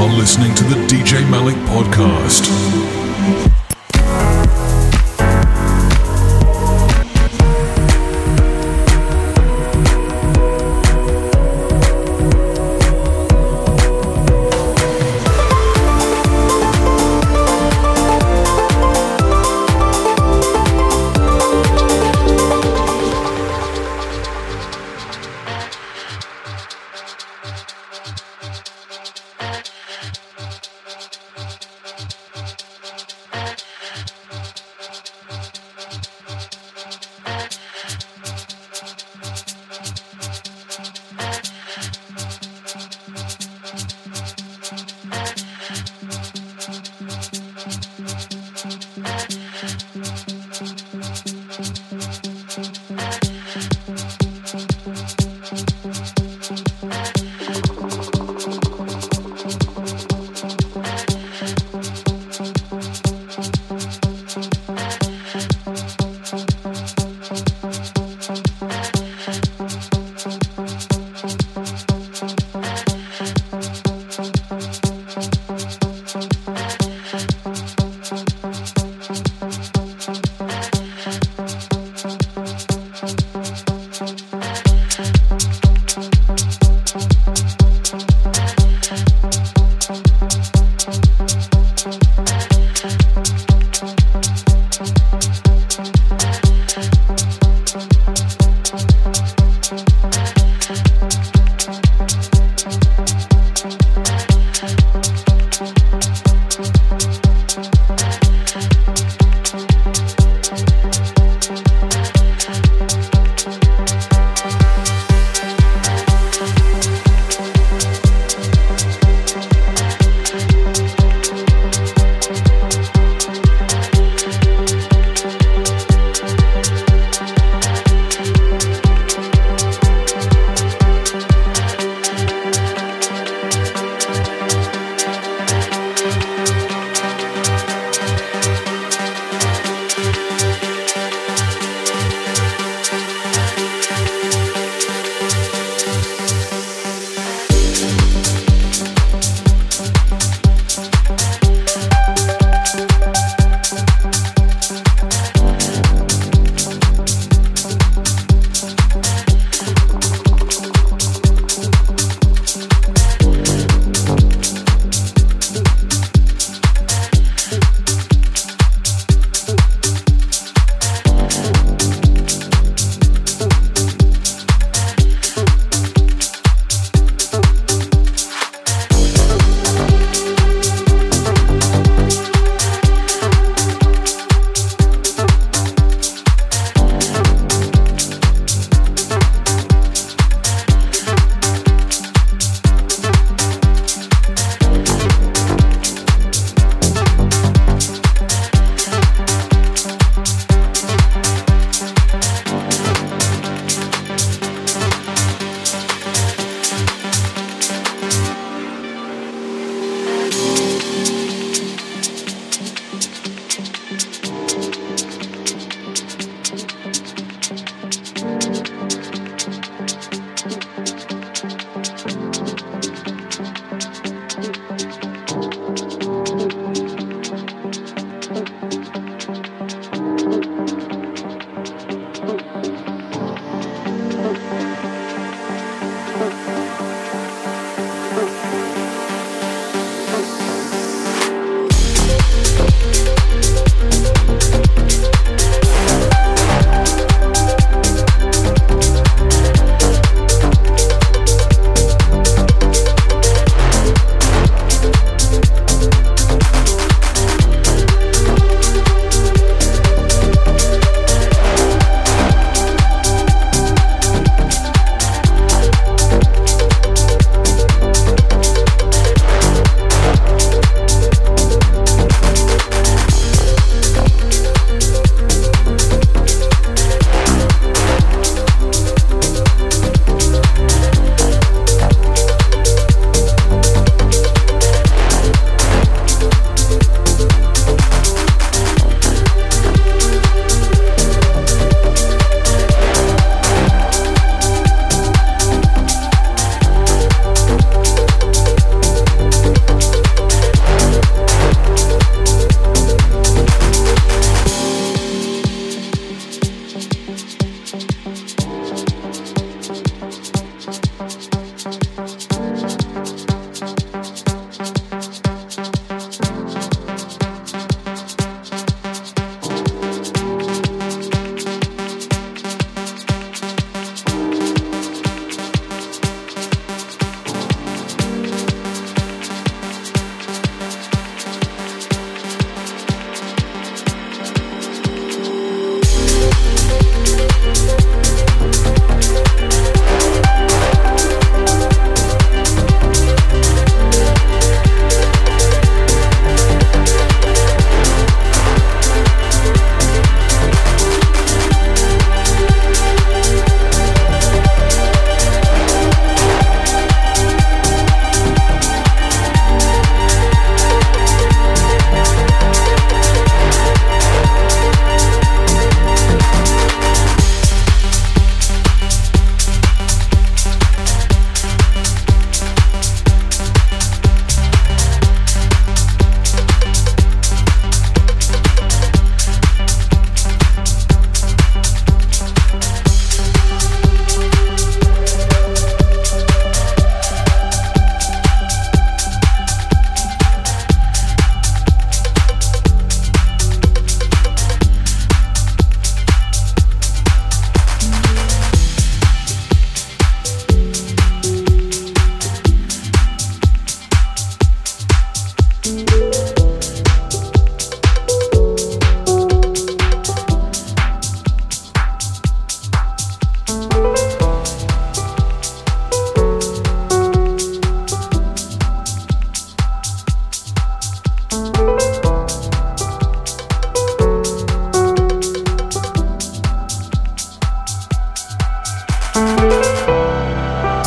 are listening to the DJ Malik Podcast.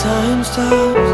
time stops.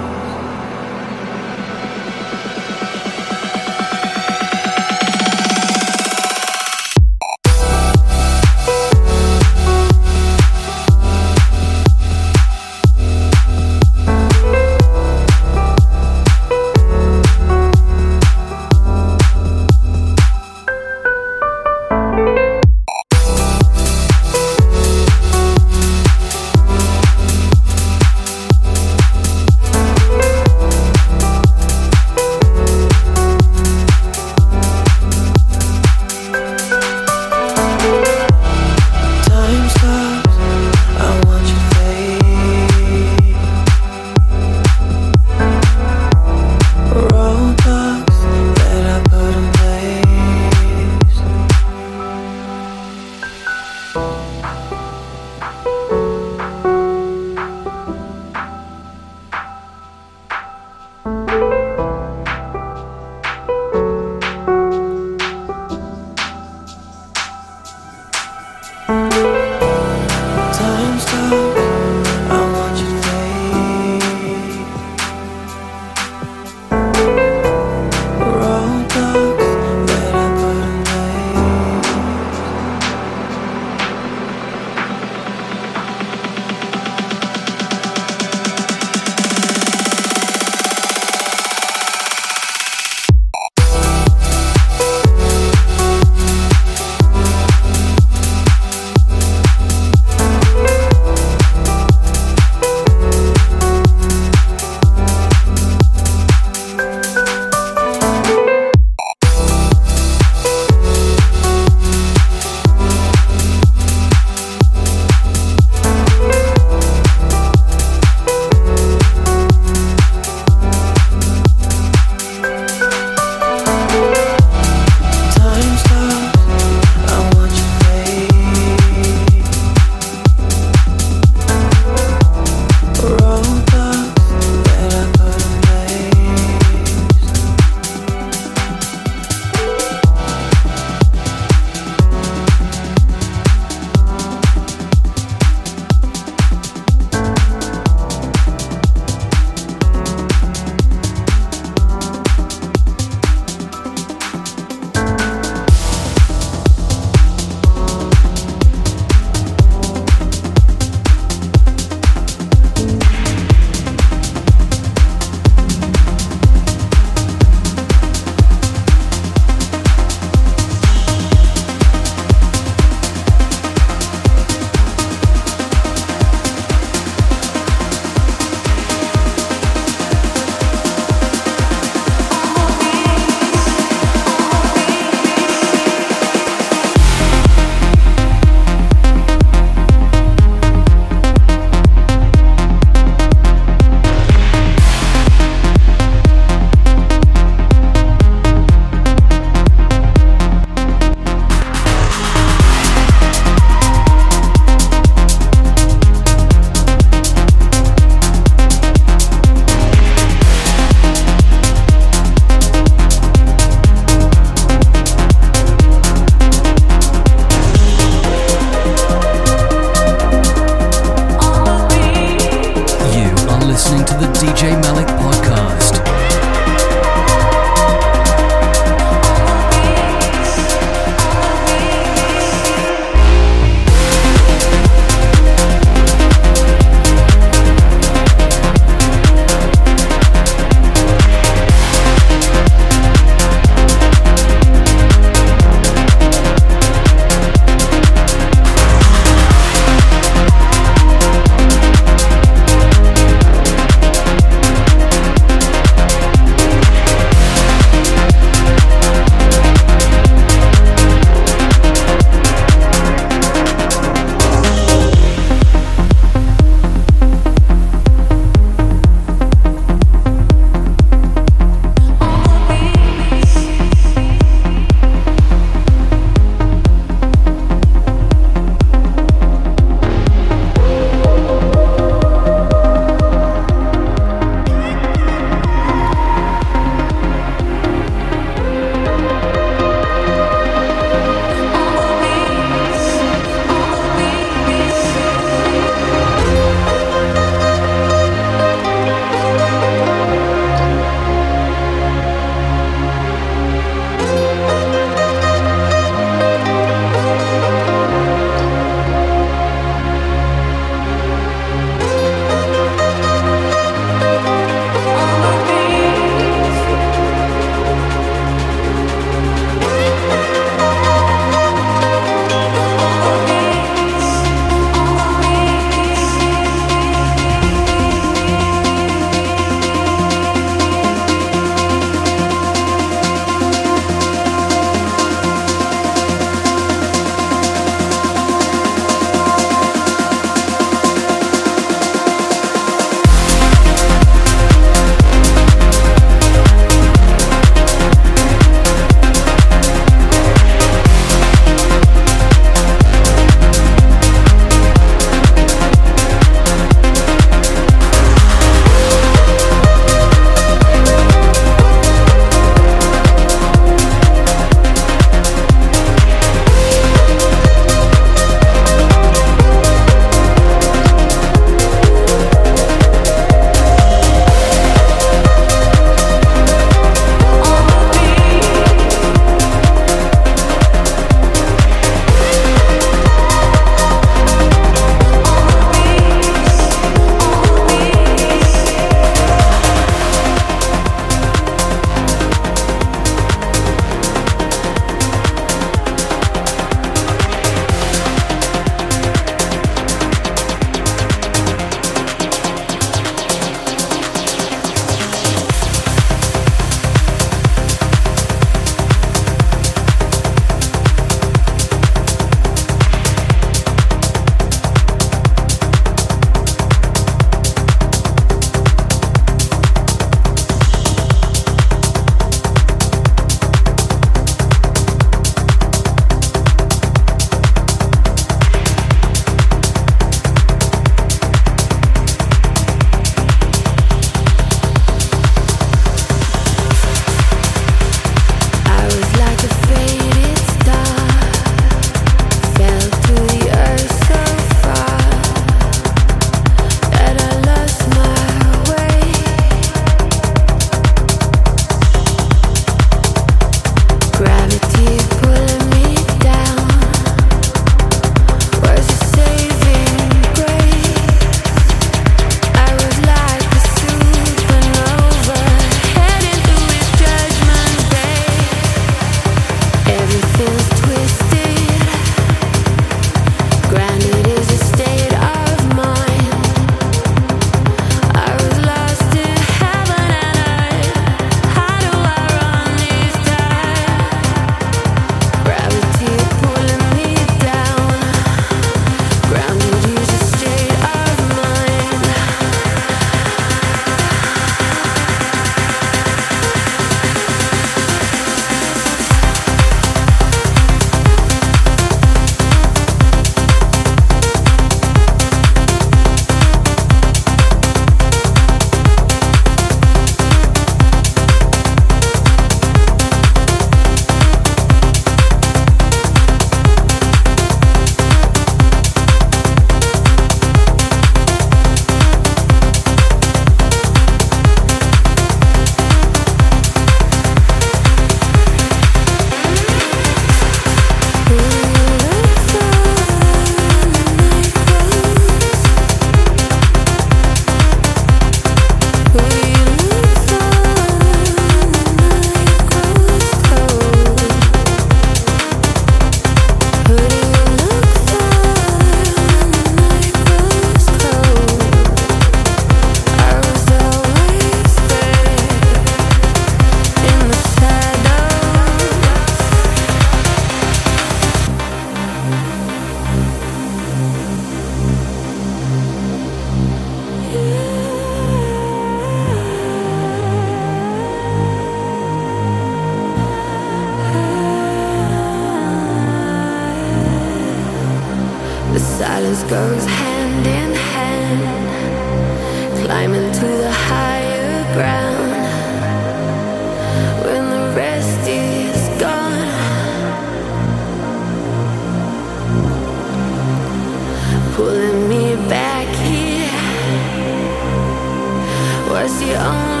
was the only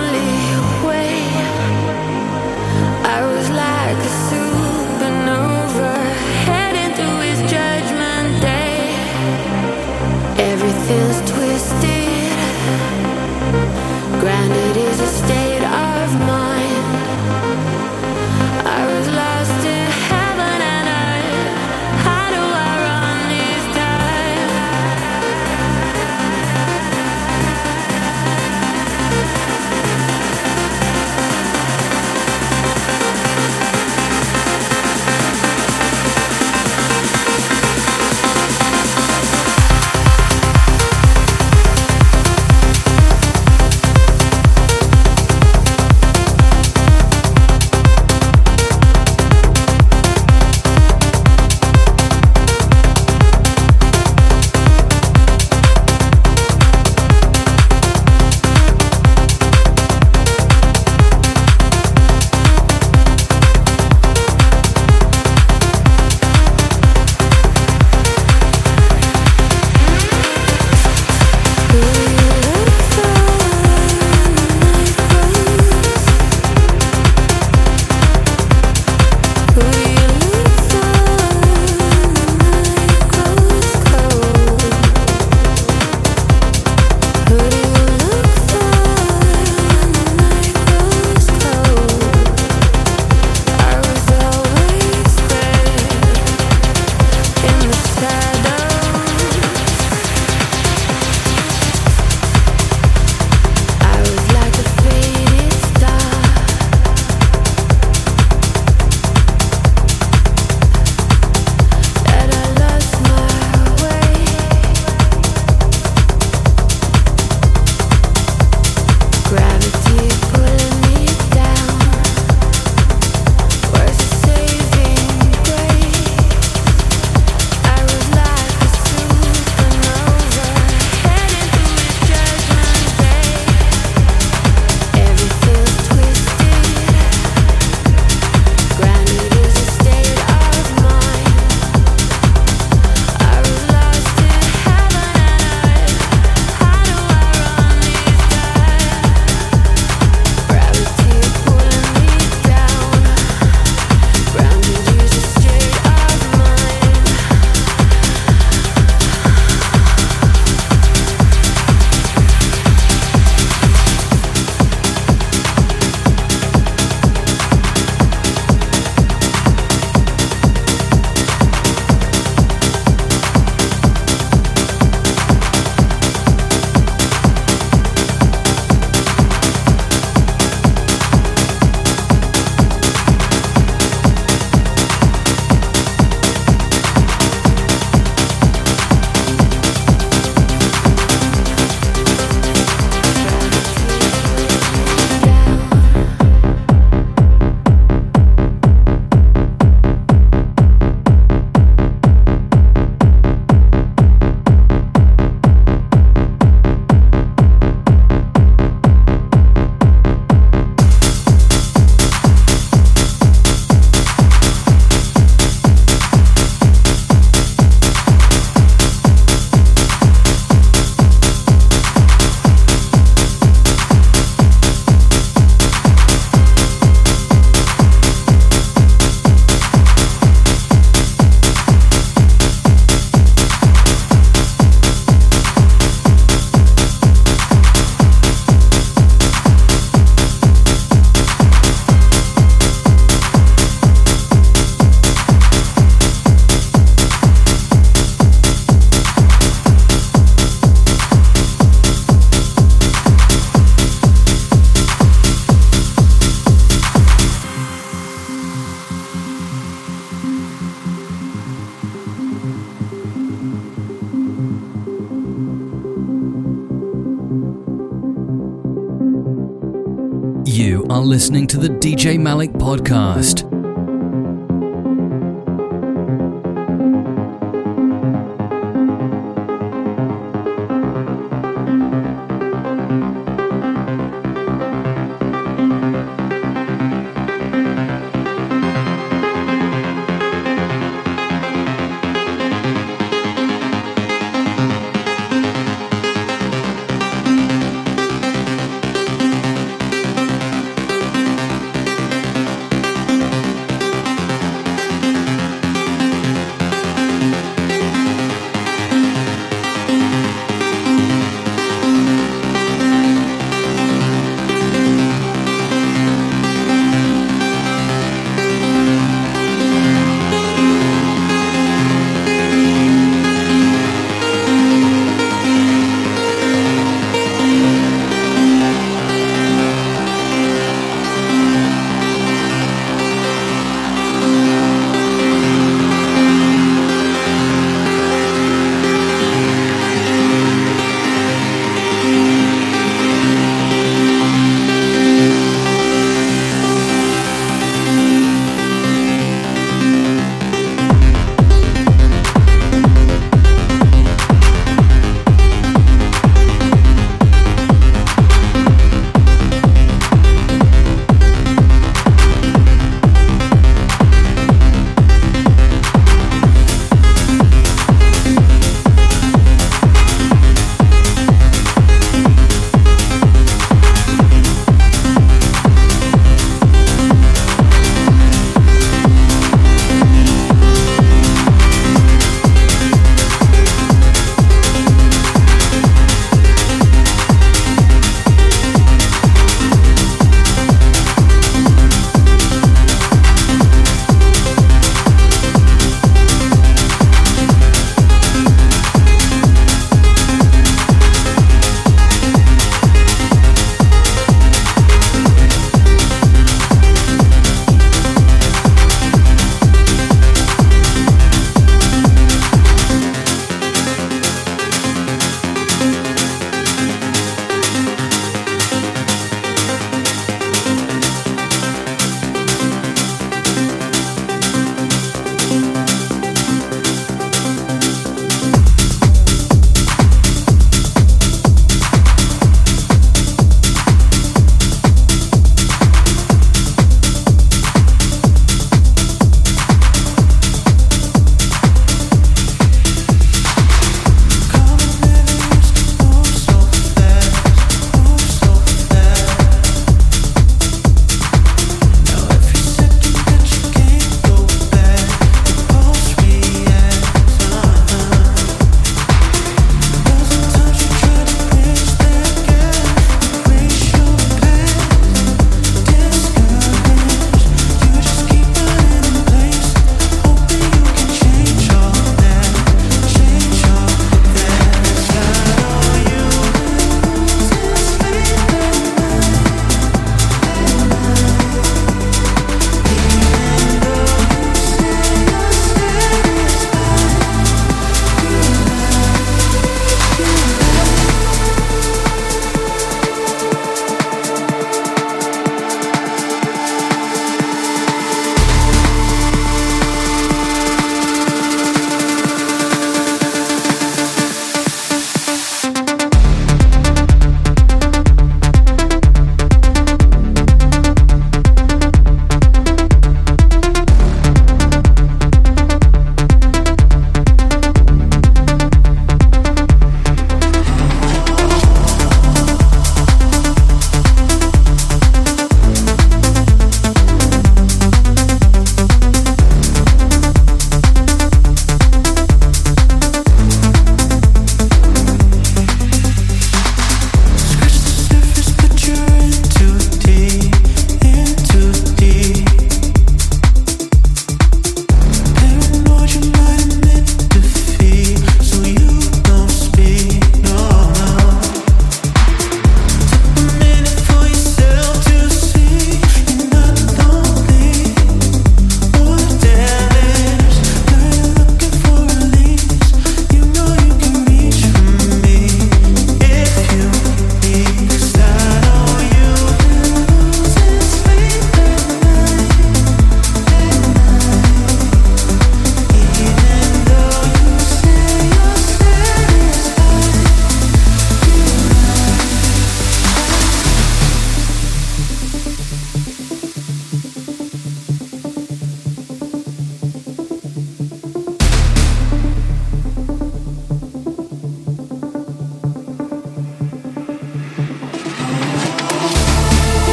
listening to the DJ Malik Podcast.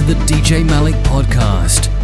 To the DJ Malik Podcast.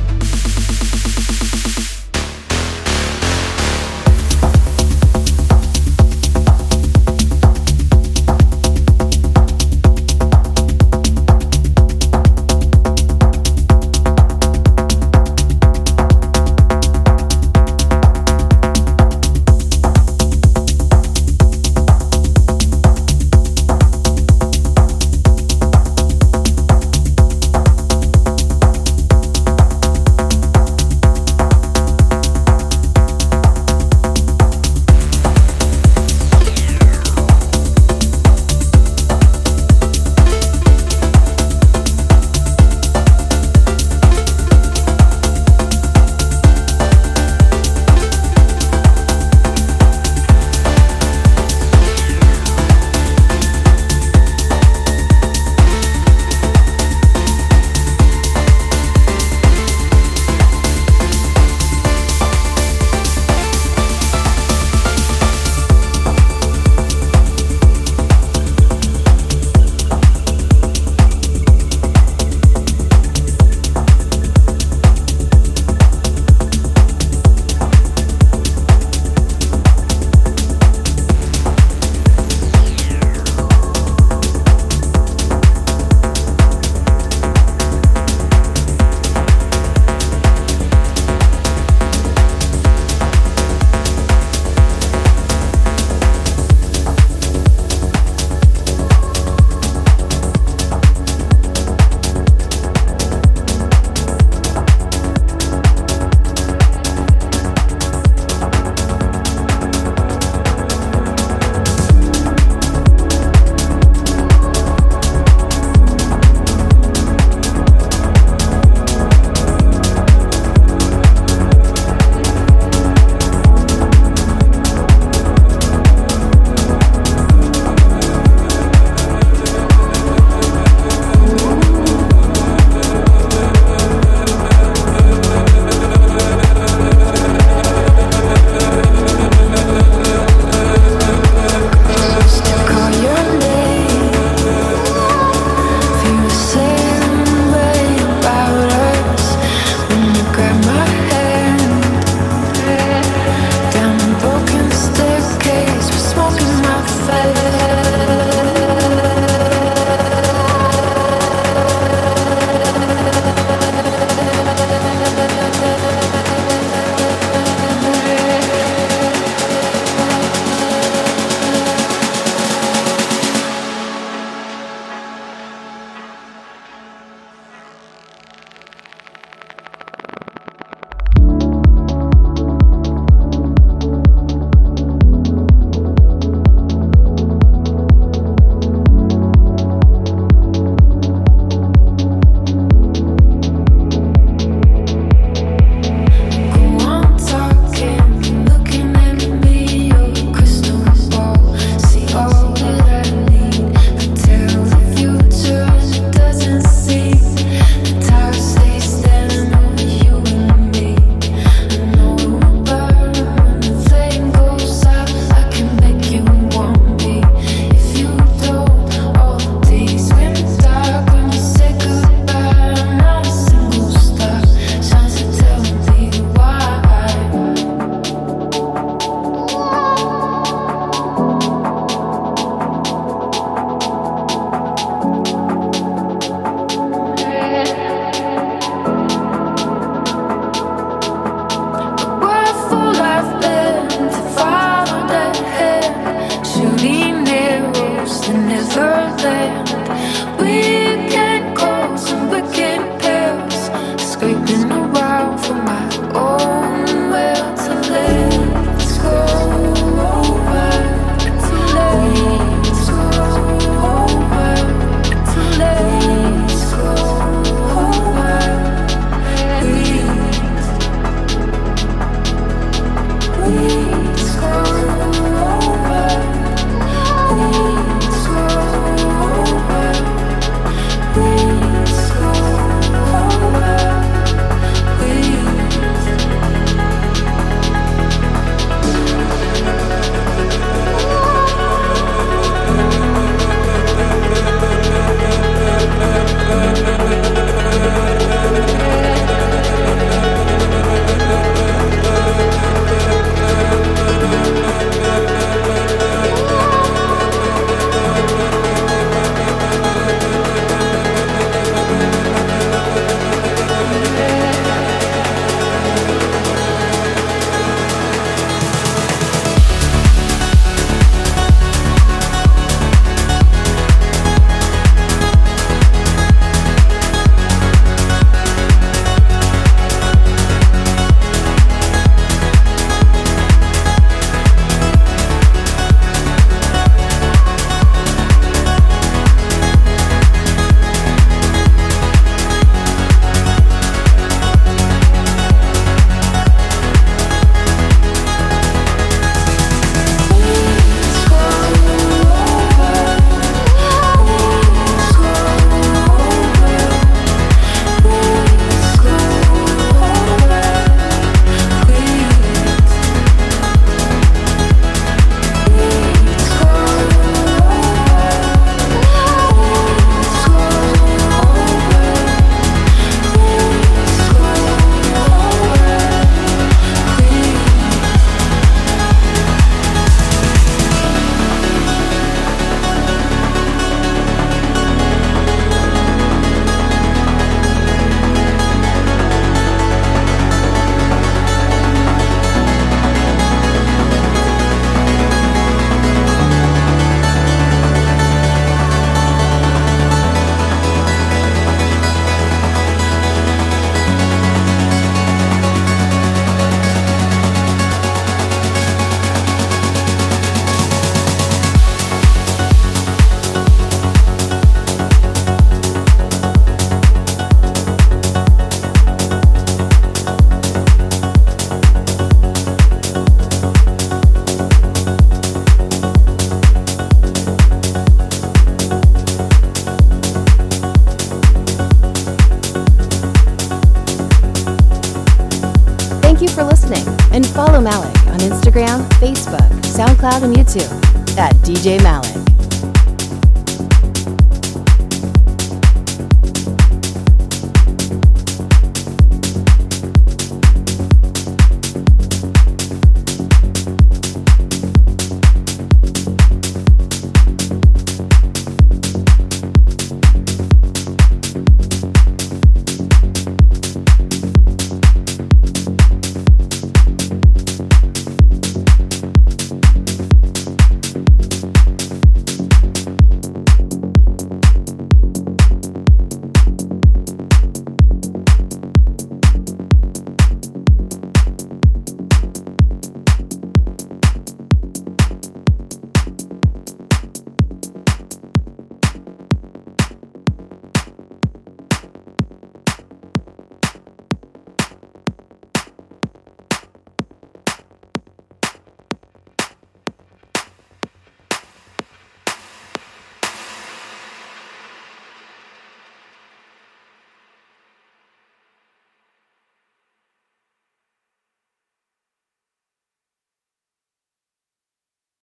Listening, and follow Malik on Instagram, Facebook, SoundCloud, and YouTube at DJ Malik.